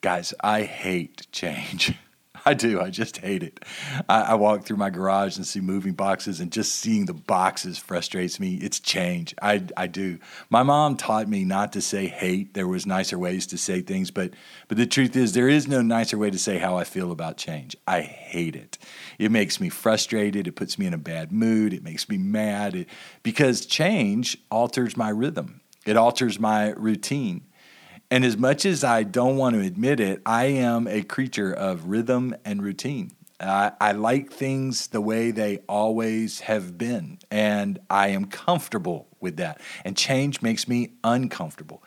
Guys, I hate change. I do. I just hate it. I, I, walk through my garage and see moving boxes, and just seeing the boxes frustrates me. It's change. I, I do. My mom taught me not to say hate. There was nicer ways to say things, but but the truth is, there is no nicer way to say how I feel about change. I hate it. It makes me frustrated. It puts me in a bad mood. It makes me mad it, because change alters my rhythm. It alters my routine. And as much as I don't want to admit it, I am a creature of rhythm and routine. I, I like things the way they always have been, and I am comfortable with that. And change makes me uncomfortable.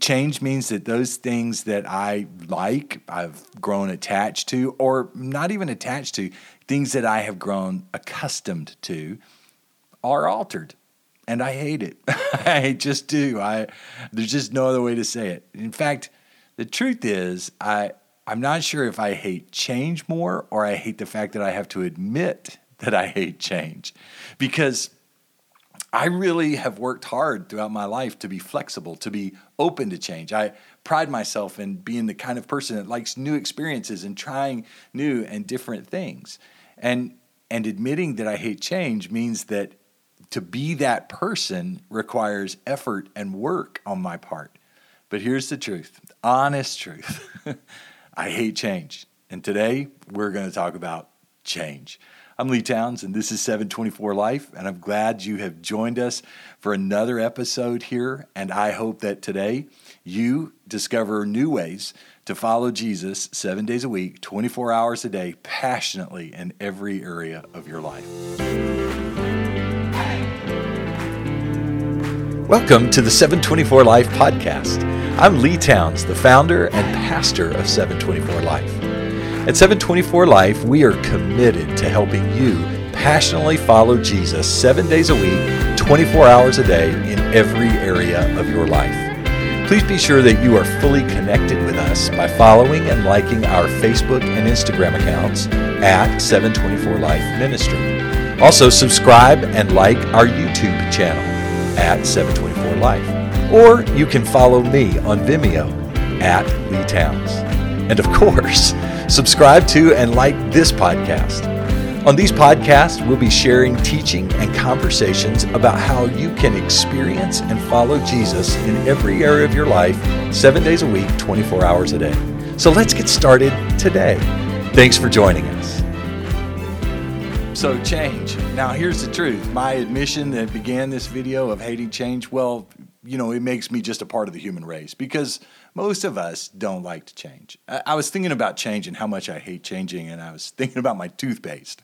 Change means that those things that I like, I've grown attached to, or not even attached to, things that I have grown accustomed to, are altered and I hate it. I just do. I there's just no other way to say it. In fact, the truth is, I I'm not sure if I hate change more or I hate the fact that I have to admit that I hate change, because I really have worked hard throughout my life to be flexible, to be open to change. I pride myself in being the kind of person that likes new experiences and trying new and different things. And and admitting that I hate change means that to be that person requires effort and work on my part. But here's the truth honest truth I hate change. And today we're going to talk about change. I'm Lee Towns, and this is 724 Life, and I'm glad you have joined us for another episode here. And I hope that today you discover new ways to follow Jesus seven days a week, 24 hours a day, passionately in every area of your life. Welcome to the 724 Life podcast. I'm Lee Towns, the founder and pastor of 724 Life. At 724 Life, we are committed to helping you passionately follow Jesus seven days a week, 24 hours a day in every area of your life. Please be sure that you are fully connected with us by following and liking our Facebook and Instagram accounts at 724 Life Ministry. Also, subscribe and like our YouTube channel at 724 Life. Or you can follow me on Vimeo at Lee Towns. And of course, subscribe to and like this podcast. On these podcasts, we'll be sharing teaching and conversations about how you can experience and follow Jesus in every area of your life, seven days a week, 24 hours a day. So let's get started today. Thanks for joining us. So, change. Now, here's the truth. My admission that began this video of hating change, well, you know, it makes me just a part of the human race because most of us don't like to change. I, was thinking about change and how much I hate changing, and I was thinking about my toothpaste.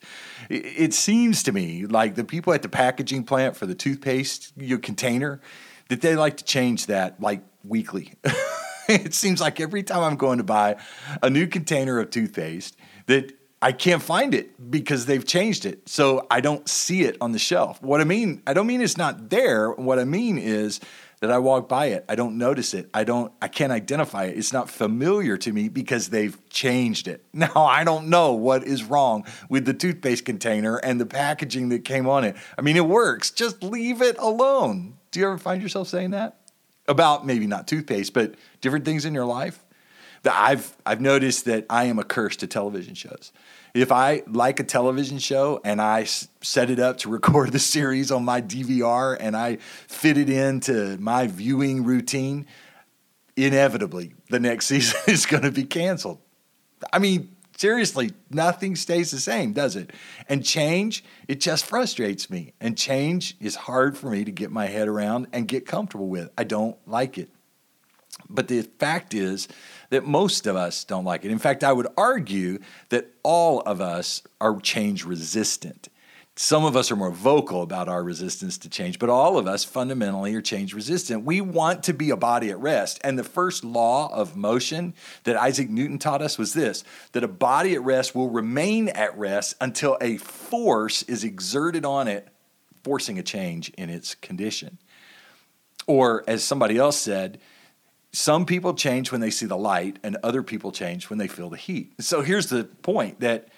It, it seems to me like the people at the packaging plant for the toothpaste your container that they like to change that like weekly. it seems like every time I'm going to buy a new container of toothpaste that I can't find it because they've changed it. So I don't see it on the shelf. What I mean, I don't mean it's not there. What I mean is that I walk by it. I don't notice it. I don't I can't identify it. It's not familiar to me because they've changed it. Now I don't know what is wrong with the toothpaste container and the packaging that came on it. I mean, it works. Just leave it alone. Do you ever find yourself saying that? About maybe not toothpaste, but different things in your life? I've I've noticed that I am a curse to television shows. If I like a television show and I set it up to record the series on my DVR and I fit it into my viewing routine, inevitably the next season is going to be canceled. I mean, seriously, nothing stays the same, does it? And change, it just frustrates me. And change is hard for me to get my head around and get comfortable with. I don't like it. But the fact is that most of us don't like it. In fact, I would argue that all of us are change resistant. Some of us are more vocal about our resistance to change, but all of us fundamentally are change resistant. We want to be a body at rest. And the first law of motion that Isaac Newton taught us was this that a body at rest will remain at rest until a force is exerted on it, forcing a change in its condition. Or, as somebody else said, some people change when they see the light and other people change when they feel the heat. So here's the point that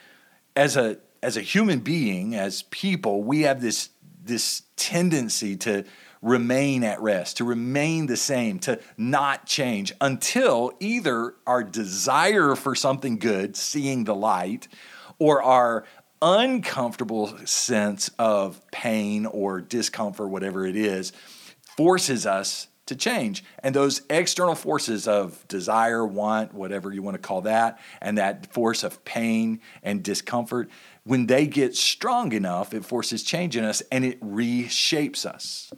as a as a human being, as people, we have this this tendency to remain at rest, to remain the same, to not change until either our desire for something good, seeing the light, or our uncomfortable sense of pain or discomfort, whatever it is, forces us to change. And those external forces of desire, want, whatever you want to call that, and that force of pain and discomfort, when they get strong enough, it forces change in us and it reshapes us.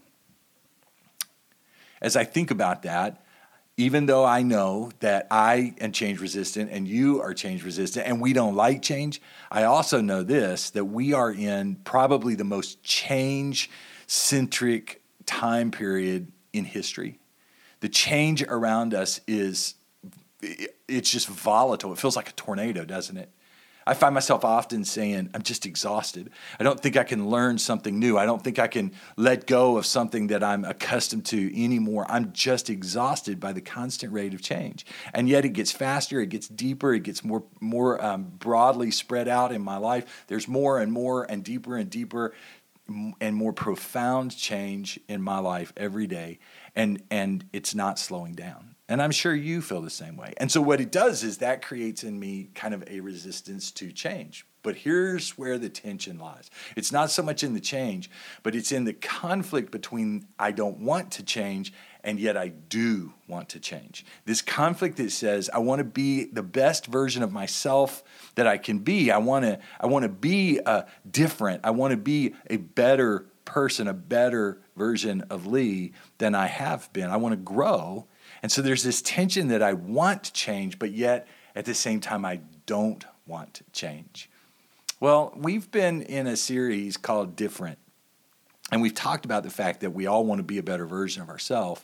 As I think about that, even though I know that I am change resistant and you are change resistant and we don't like change, I also know this that we are in probably the most change centric time period in history. The change around us is it's just volatile. It feels like a tornado, doesn't it? I find myself often saying, I'm just exhausted. I don't think I can learn something new. I don't think I can let go of something that I'm accustomed to anymore. I'm just exhausted by the constant rate of change. And yet it gets faster, it gets deeper, it gets more, more um, broadly spread out in my life. There's more and more and deeper and deeper and more profound change in my life every day and and it's not slowing down. And i'm sure you feel the same way. And so what it does is that creates in me kind of a resistance to change. But here's where the tension lies. It's not so much in the change but it's in the conflict between i don't want to change and yet I do want to change. This conflict that says I want to be the best version of myself that I can be. I want to I want to be uh, different. I want to be a better person, a better version of Lee than I have been. I want to grow. And so there's this tension that I want to change, but yet at the same time, I don't want to change. Well, we've been in a series called Different, and we've talked about the fact that we all want to be a better version of ourselves.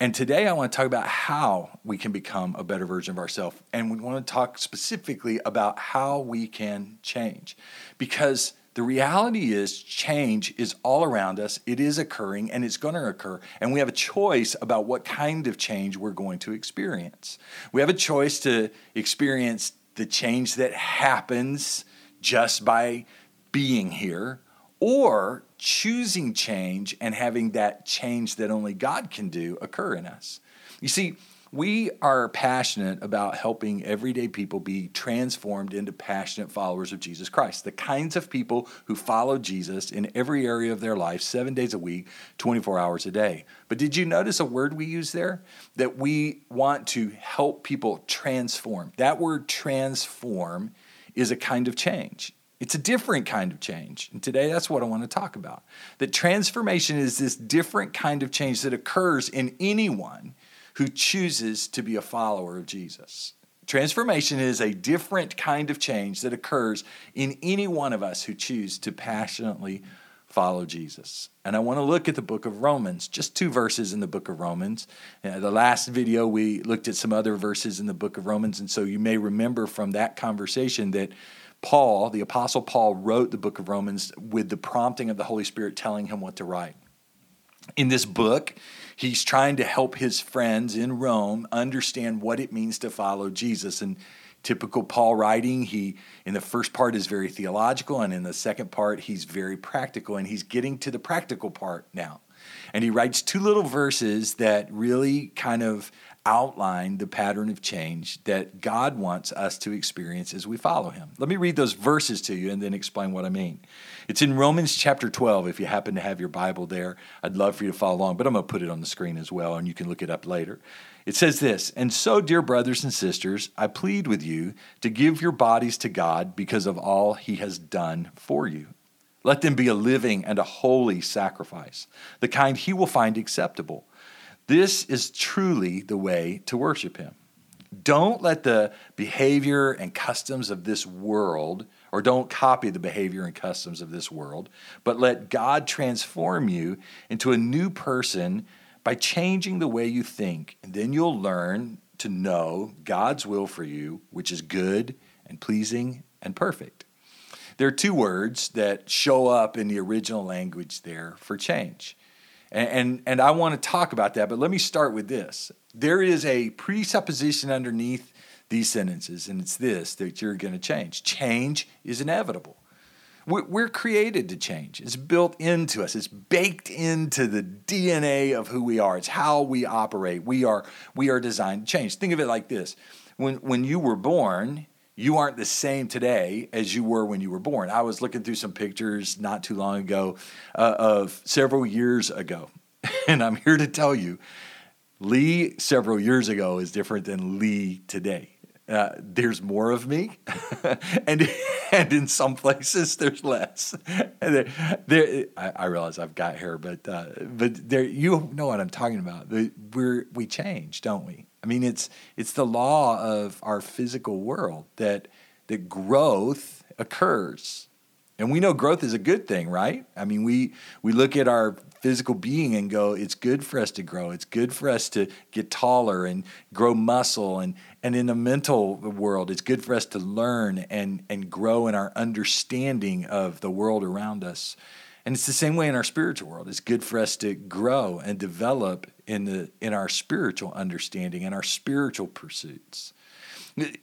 And today I want to talk about how we can become a better version of ourselves. And we want to talk specifically about how we can change. Because the reality is, change is all around us, it is occurring, and it's going to occur. And we have a choice about what kind of change we're going to experience. We have a choice to experience the change that happens just by being here, or choosing change and having that change that only God can do occur in us. You see, we are passionate about helping everyday people be transformed into passionate followers of Jesus Christ, the kinds of people who follow Jesus in every area of their life, seven days a week, 24 hours a day. But did you notice a word we use there? That we want to help people transform. That word transform is a kind of change. It's a different kind of change. And today that's what I want to talk about. That transformation is this different kind of change that occurs in anyone who chooses to be a follower of Jesus. Transformation is a different kind of change that occurs in any one of us who choose to passionately follow Jesus. And I want to look at the book of Romans, just two verses in the book of Romans. Uh, the last video, we looked at some other verses in the book of Romans. And so you may remember from that conversation that Paul, the Apostle Paul, wrote the book of Romans with the prompting of the Holy Spirit telling him what to write. In this book, he's trying to help his friends in Rome understand what it means to follow Jesus. And typical Paul writing, he in the first part is very theological, and in the second part, he's very practical. And he's getting to the practical part now. And he writes two little verses that really kind of outline the pattern of change that God wants us to experience as we follow him. Let me read those verses to you and then explain what I mean. It's in Romans chapter 12. If you happen to have your Bible there, I'd love for you to follow along, but I'm going to put it on the screen as well, and you can look it up later. It says this And so, dear brothers and sisters, I plead with you to give your bodies to God because of all he has done for you. Let them be a living and a holy sacrifice, the kind he will find acceptable. This is truly the way to worship Him. Don't let the behavior and customs of this world, or don't copy the behavior and customs of this world, but let God transform you into a new person by changing the way you think. And then you'll learn to know God's will for you, which is good and pleasing and perfect. There are two words that show up in the original language there for change and, and, and I want to talk about that, but let me start with this. There is a presupposition underneath these sentences, and it's this that you're going to change. Change is inevitable. We're created to change. It's built into us. It's baked into the DNA of who we are. It's how we operate. We are we are designed to change. Think of it like this: when when you were born, you aren't the same today as you were when you were born. I was looking through some pictures not too long ago uh, of several years ago, and I'm here to tell you, Lee several years ago is different than Lee today. Uh, there's more of me, and and in some places there's less. There, there I, I, realize I've got hair, but uh, but there, you know what I'm talking about. We're we change, don't we? I mean, it's it's the law of our physical world that that growth occurs, and we know growth is a good thing, right? I mean, we we look at our physical being and go, it's good for us to grow. It's good for us to get taller and grow muscle. And, and in the mental world, it's good for us to learn and, and grow in our understanding of the world around us. And it's the same way in our spiritual world. It's good for us to grow and develop in, the, in our spiritual understanding and our spiritual pursuits.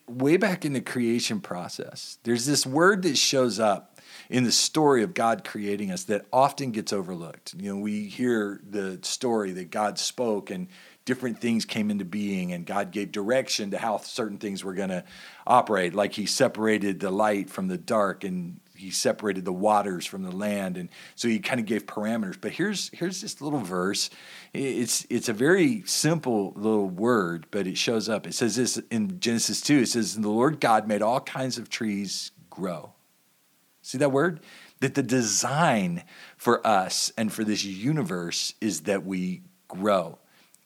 Way back in the creation process, there's this word that shows up in the story of God creating us that often gets overlooked. You know, we hear the story that God spoke and different things came into being and God gave direction to how certain things were going to operate like he separated the light from the dark and he separated the waters from the land and so he kind of gave parameters but here's here's this little verse it's it's a very simple little word but it shows up it says this in Genesis 2 it says the Lord God made all kinds of trees grow See that word? That the design for us and for this universe is that we grow.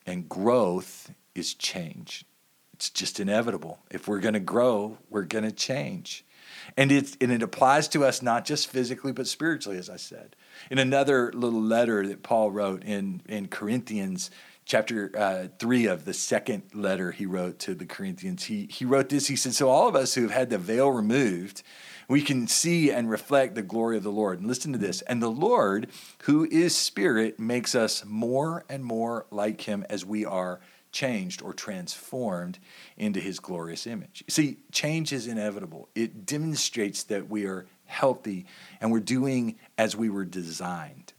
And growth is change. It's just inevitable. If we're going to grow, we're going to change. And it, and it applies to us not just physically, but spiritually, as I said. In another little letter that Paul wrote in, in Corinthians, chapter uh, 3 of the second letter he wrote to the Corinthians, he, he wrote this. He said, So all of us who have had the veil removed, we can see and reflect the glory of the Lord. And listen to this. And the Lord, who is spirit, makes us more and more like him as we are changed or transformed into his glorious image. See, change is inevitable. It demonstrates that we are healthy and we're doing as we were designed.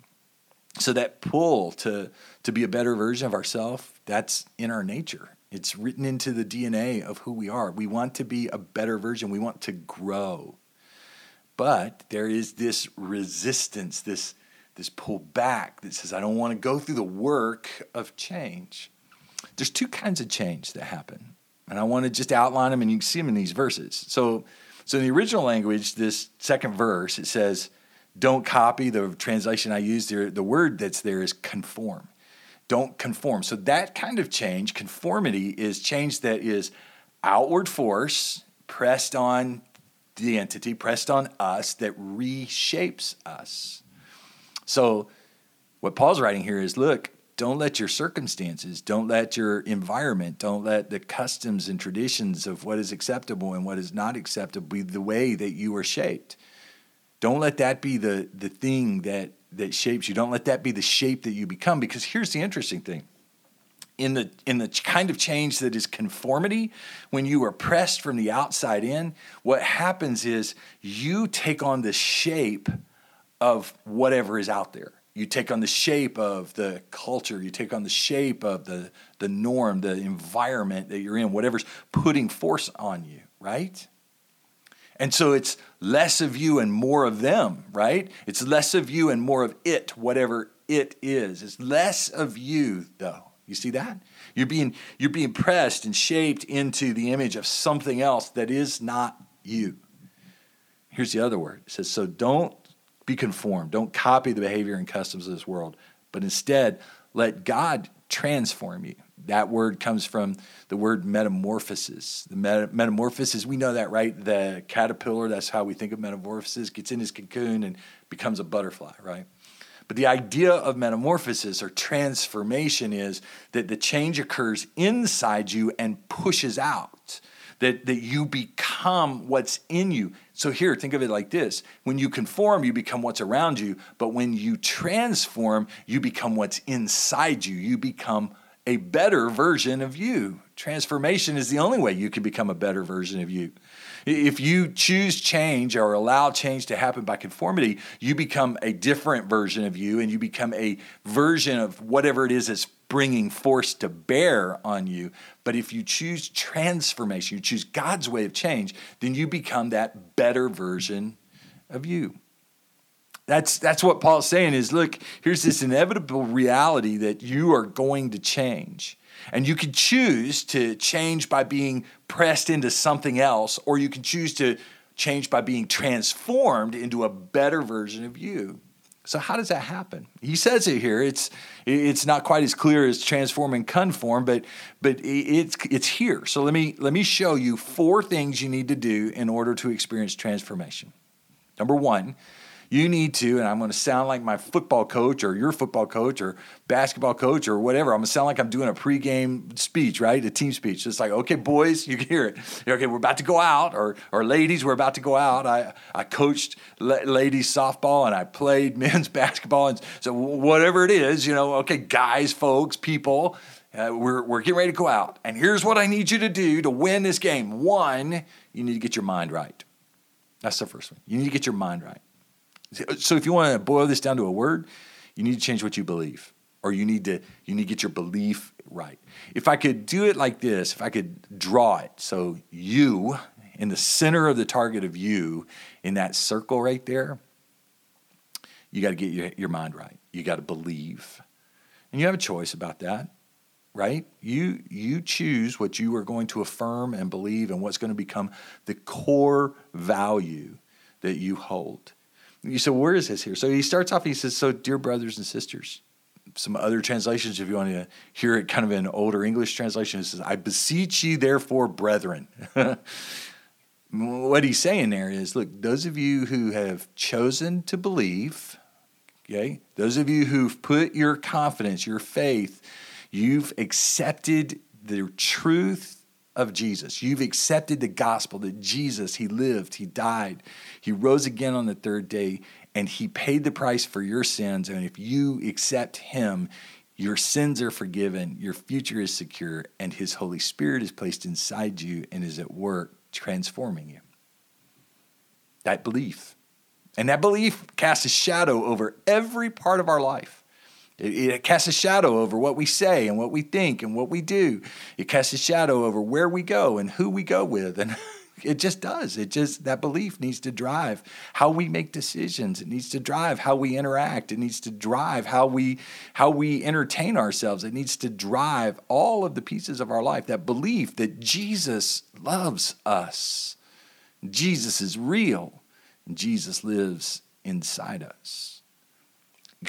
So that pull to to be a better version of ourselves, that's in our nature. It's written into the DNA of who we are. We want to be a better version. We want to grow. But there is this resistance, this, this pull back that says, I don't want to go through the work of change. There's two kinds of change that happen. And I want to just outline them, and you can see them in these verses. So, so in the original language, this second verse, it says, don't copy the translation I used there. The word that's there is conform. Don't conform. So that kind of change, conformity, is change that is outward force pressed on the entity pressed on us that reshapes us. So, what Paul's writing here is look, don't let your circumstances, don't let your environment, don't let the customs and traditions of what is acceptable and what is not acceptable be the way that you are shaped. Don't let that be the, the thing that, that shapes you. Don't let that be the shape that you become. Because here's the interesting thing in the in the kind of change that is conformity when you are pressed from the outside in what happens is you take on the shape of whatever is out there you take on the shape of the culture you take on the shape of the the norm the environment that you're in whatever's putting force on you right? And so it's less of you and more of them right? It's less of you and more of it whatever it is. It's less of you though. You see that? You're being, you're being pressed and shaped into the image of something else that is not you. Here's the other word. It says, So don't be conformed. Don't copy the behavior and customs of this world, but instead let God transform you. That word comes from the word metamorphosis. The meta- metamorphosis, we know that, right? The caterpillar, that's how we think of metamorphosis, gets in his cocoon and becomes a butterfly, right? But the idea of metamorphosis or transformation is that the change occurs inside you and pushes out, that, that you become what's in you. So, here, think of it like this when you conform, you become what's around you, but when you transform, you become what's inside you. You become a better version of you. Transformation is the only way you can become a better version of you. If you choose change or allow change to happen by conformity, you become a different version of you and you become a version of whatever it is that's bringing force to bear on you. But if you choose transformation, you choose God's way of change, then you become that better version of you. That's, that's what Paul's saying is look, here's this inevitable reality that you are going to change. And you can choose to change by being pressed into something else, or you can choose to change by being transformed into a better version of you. So how does that happen? He says it here. It's it's not quite as clear as transform and conform, but but it's it's here. So let me let me show you four things you need to do in order to experience transformation. Number one, you need to, and I'm going to sound like my football coach or your football coach or basketball coach or whatever. I'm going to sound like I'm doing a pregame speech, right? A team speech. It's like, okay, boys, you can hear it. Okay, we're about to go out, or or ladies, we're about to go out. I I coached ladies softball and I played men's basketball, and so whatever it is, you know, okay, guys, folks, people. Uh, we're, we're getting ready to go out. And here's what I need you to do to win this game. One, you need to get your mind right. That's the first one. You need to get your mind right. So if you want to boil this down to a word, you need to change what you believe, or you need to you need to get your belief right. If I could do it like this, if I could draw it, so you in the center of the target of you in that circle right there, you got to get your, your mind right. You got to believe, and you have a choice about that right you you choose what you are going to affirm and believe and what's going to become the core value that you hold you say, where is this here? So he starts off, he says, So, dear brothers and sisters, some other translations, if you want to hear it kind of in older English translation, it says, I beseech ye, therefore, brethren. what he's saying there is look, those of you who have chosen to believe, okay, those of you who've put your confidence, your faith, you've accepted the truth of Jesus. You've accepted the gospel that Jesus, He lived, He died, He rose again on the third day, and He paid the price for your sins. And if you accept Him, your sins are forgiven, your future is secure, and His Holy Spirit is placed inside you and is at work transforming you. That belief. And that belief casts a shadow over every part of our life. It, it, casts a shadow over what we say and what we think and what we do. It casts a shadow over where we go and who we go with. And it just does. It just, that belief needs to drive how we make decisions. It needs to drive how we interact. It needs to drive how we, how we entertain ourselves. It needs to drive all of the pieces of our life. That belief that Jesus loves us, Jesus is real, and Jesus lives inside us.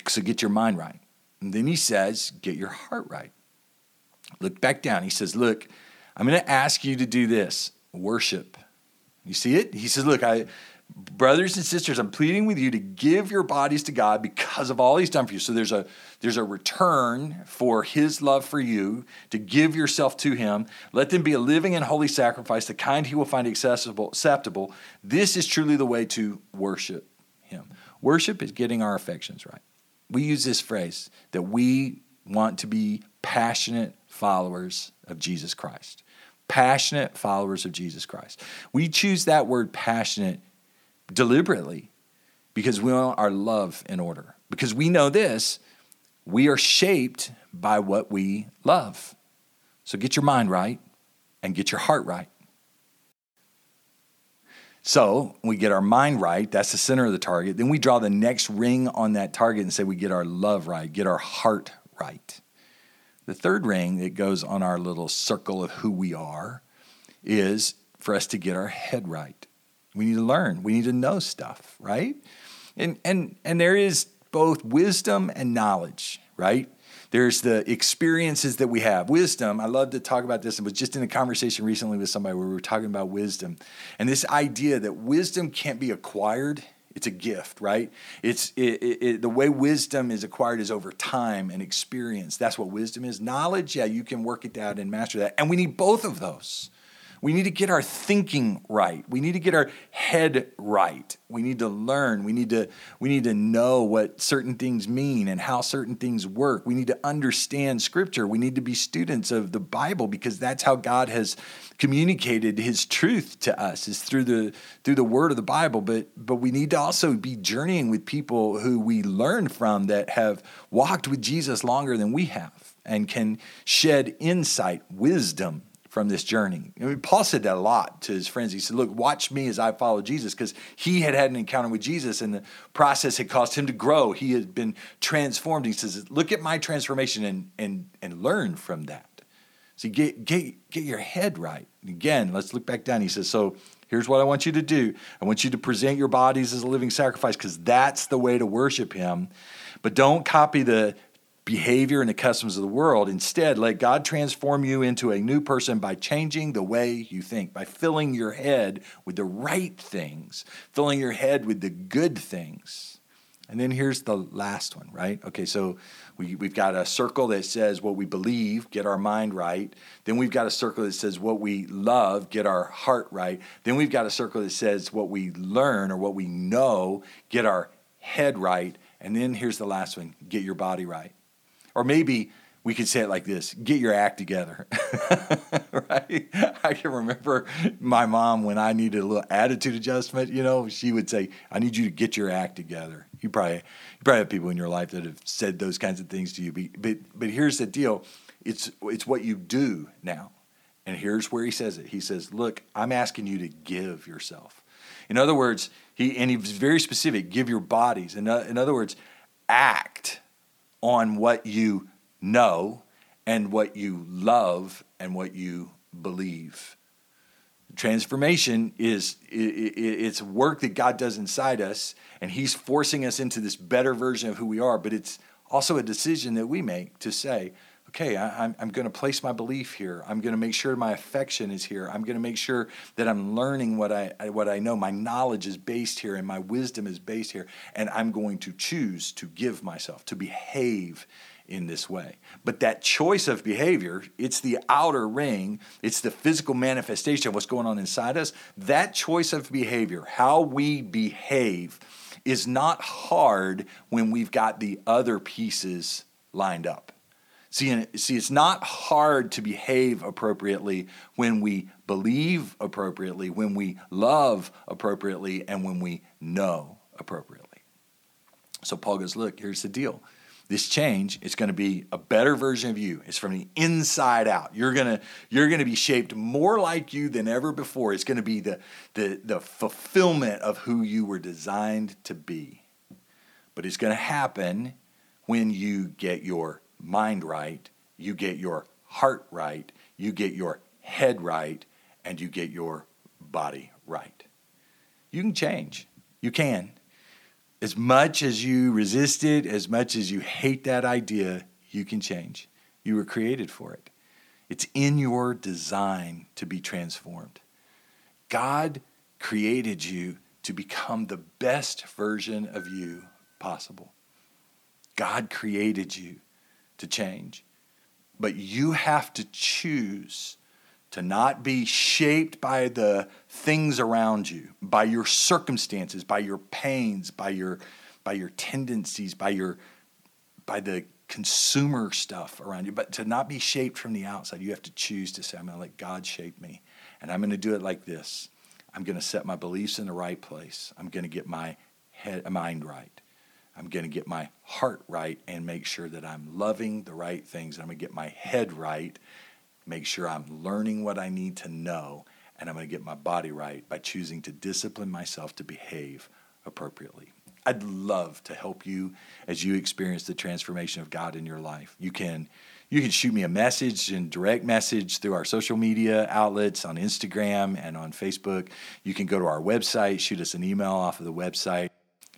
So get your mind right. And then he says, Get your heart right. Look back down. He says, Look, I'm going to ask you to do this worship. You see it? He says, Look, I, brothers and sisters, I'm pleading with you to give your bodies to God because of all He's done for you. So there's a there's a return for His love for you to give yourself to Him. Let them be a living and holy sacrifice, the kind He will find accessible, acceptable. This is truly the way to worship Him. Worship is getting our affections right we use this phrase that we want to be passionate followers of Jesus Christ. Passionate followers of Jesus Christ. We choose that word passionate deliberately because we want our love in order. Because we know this, we are shaped by what we love. So get your mind right and get your heart right. So we get our mind right, that's the center of the target. Then we draw the next ring on that target and say we get our love right, get our heart right. The third ring that goes on our little circle of who we are is for us to get our head right. We need to learn, we need to know stuff, right? And and and there is both wisdom and knowledge, right? There's the experiences that we have. Wisdom, I love to talk about this. I was just in a conversation recently with somebody where we were talking about wisdom and this idea that wisdom can't be acquired. It's a gift, right? It's it, it, it, the way wisdom is acquired is over time and experience. That's what wisdom is. Knowledge, yeah, you can work it out and master that. And we need both of those. We need to get our thinking right. We need to get our head right. We need to learn. We need to we need to know what certain things mean and how certain things work. We need to understand scripture. We need to be students of the Bible because that's how God has communicated his truth to us is through the through the word of the Bible. But but we need to also be journeying with people who we learn from that have walked with Jesus longer than we have and can shed insight, wisdom from this journey. I mean, Paul said that a lot to his friends. He said, Look, watch me as I follow Jesus, because he had had an encounter with Jesus and the process had caused him to grow. He had been transformed. He says, Look at my transformation and, and, and learn from that. So get, get, get your head right. again, let's look back down. He says, So here's what I want you to do I want you to present your bodies as a living sacrifice, because that's the way to worship him. But don't copy the behavior and the customs of the world. Instead, let God transform you into a new person by changing the way you think, by filling your head with the right things, filling your head with the good things. And then here's the last one, right? Okay, so we, we've got a circle that says what we believe, get our mind right. Then we've got a circle that says what we love, get our heart right. Then we've got a circle that says what we learn or what we know, get our head right. And then here's the last one get your body right. Or maybe we could say it like this get your act together. right? I can remember my mom when I needed a little attitude adjustment, you know, she would say, I need you to get your act together. You probably you probably have people in your life that have said those kinds of things to you. But but, but here's the deal. It's it's what you do now. And here's where he says it. He says, Look, I'm asking you to give yourself. In other words, he and he's very specific, give your bodies. In, in other words, act on what you know and what you love and what you believe. Transformation is it's work that God does inside us, and He's forcing us into this better version of who we are. But it's also a decision that we make to say, okay, I, am I'm going to place my belief here. I'm going to make sure my affection is here. I'm going to make sure that I'm learning what I, what I know. My knowledge is based here and my wisdom is based here. And I'm going to choose to give myself, to behave in this way. But that choice of behavior, it's the outer ring, it's the physical manifestation of what's going on inside us. That choice of behavior, how we behave, is not hard when we've got the other pieces lined up. See, see, it's not hard to behave appropriately when we believe appropriately, when we love appropriately, and when we know appropriately. So Paul goes, Look, here's the deal. This change is going to be a better version of you. It's from the inside out. You're going to you're going to be shaped more like you than ever before. It's going to be the, the, the fulfillment of who you were designed to be. But it's going to happen when you get your mind right, you get your heart right, you get your head right, and you get your body right. You can change. You can. As much as you resist it, as much as you hate that idea, you can change. You were created for it. It's in your design to be transformed. God created you to become the best version of you possible. God created you to change. But you have to choose to not be shaped by the things around you, by your circumstances, by your pains, by your by your tendencies, by your by the consumer stuff around you, but to not be shaped from the outside. You have to choose to say, I'm going to let God shape me. And I'm going to do it like this. I'm going to set my beliefs in the right place. I'm going to get my head, mind right. I'm going to get my heart right and make sure that I'm loving the right things. I'm going to get my head right, make sure I'm learning what I need to know, and I'm going to get my body right by choosing to discipline myself to behave appropriately. I'd love to help you as you experience the transformation of God in your life. You can you can shoot me a message and direct message through our social media outlets on Instagram and on Facebook. You can go to our website, shoot us an email off of the website.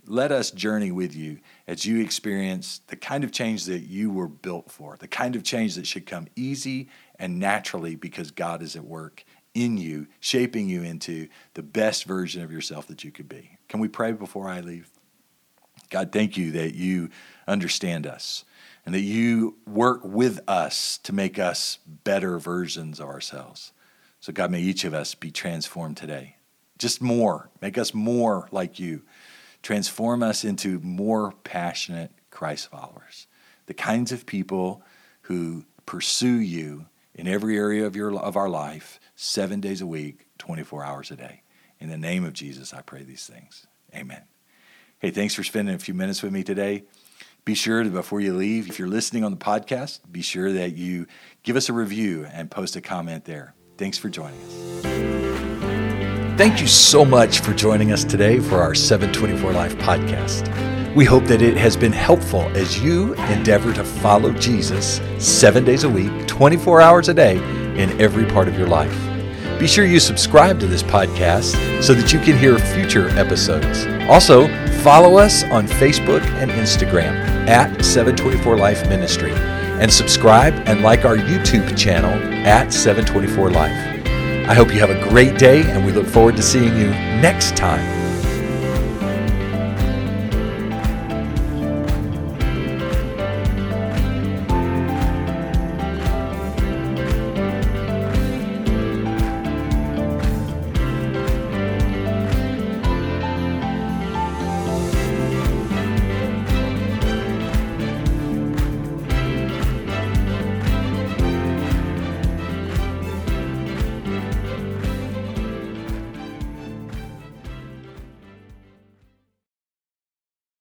Let us journey with you as you experience the kind of change that you were built for, the kind of change that should come easy and naturally because God is at work in you, shaping you into the best version of yourself that you could be. Can we pray before I leave? God, thank you that you understand us and that you work with us to make us better versions of ourselves. So, God, may each of us be transformed today. Just more. Make us more like you. Transform us into more passionate Christ followers. The kinds of people who pursue you in every area of, your, of our life, seven days a week, 24 hours a day. In the name of Jesus, I pray these things. Amen. Hey, thanks for spending a few minutes with me today. Be sure to, before you leave, if you're listening on the podcast, be sure that you give us a review and post a comment there. Thanks for joining us. Thank you so much for joining us today for our 724 Life podcast. We hope that it has been helpful as you endeavor to follow Jesus seven days a week, 24 hours a day, in every part of your life. Be sure you subscribe to this podcast so that you can hear future episodes. Also, follow us on Facebook and Instagram at 724 Life Ministry and subscribe and like our YouTube channel at 724 Life. I hope you have a great day and we look forward to seeing you next time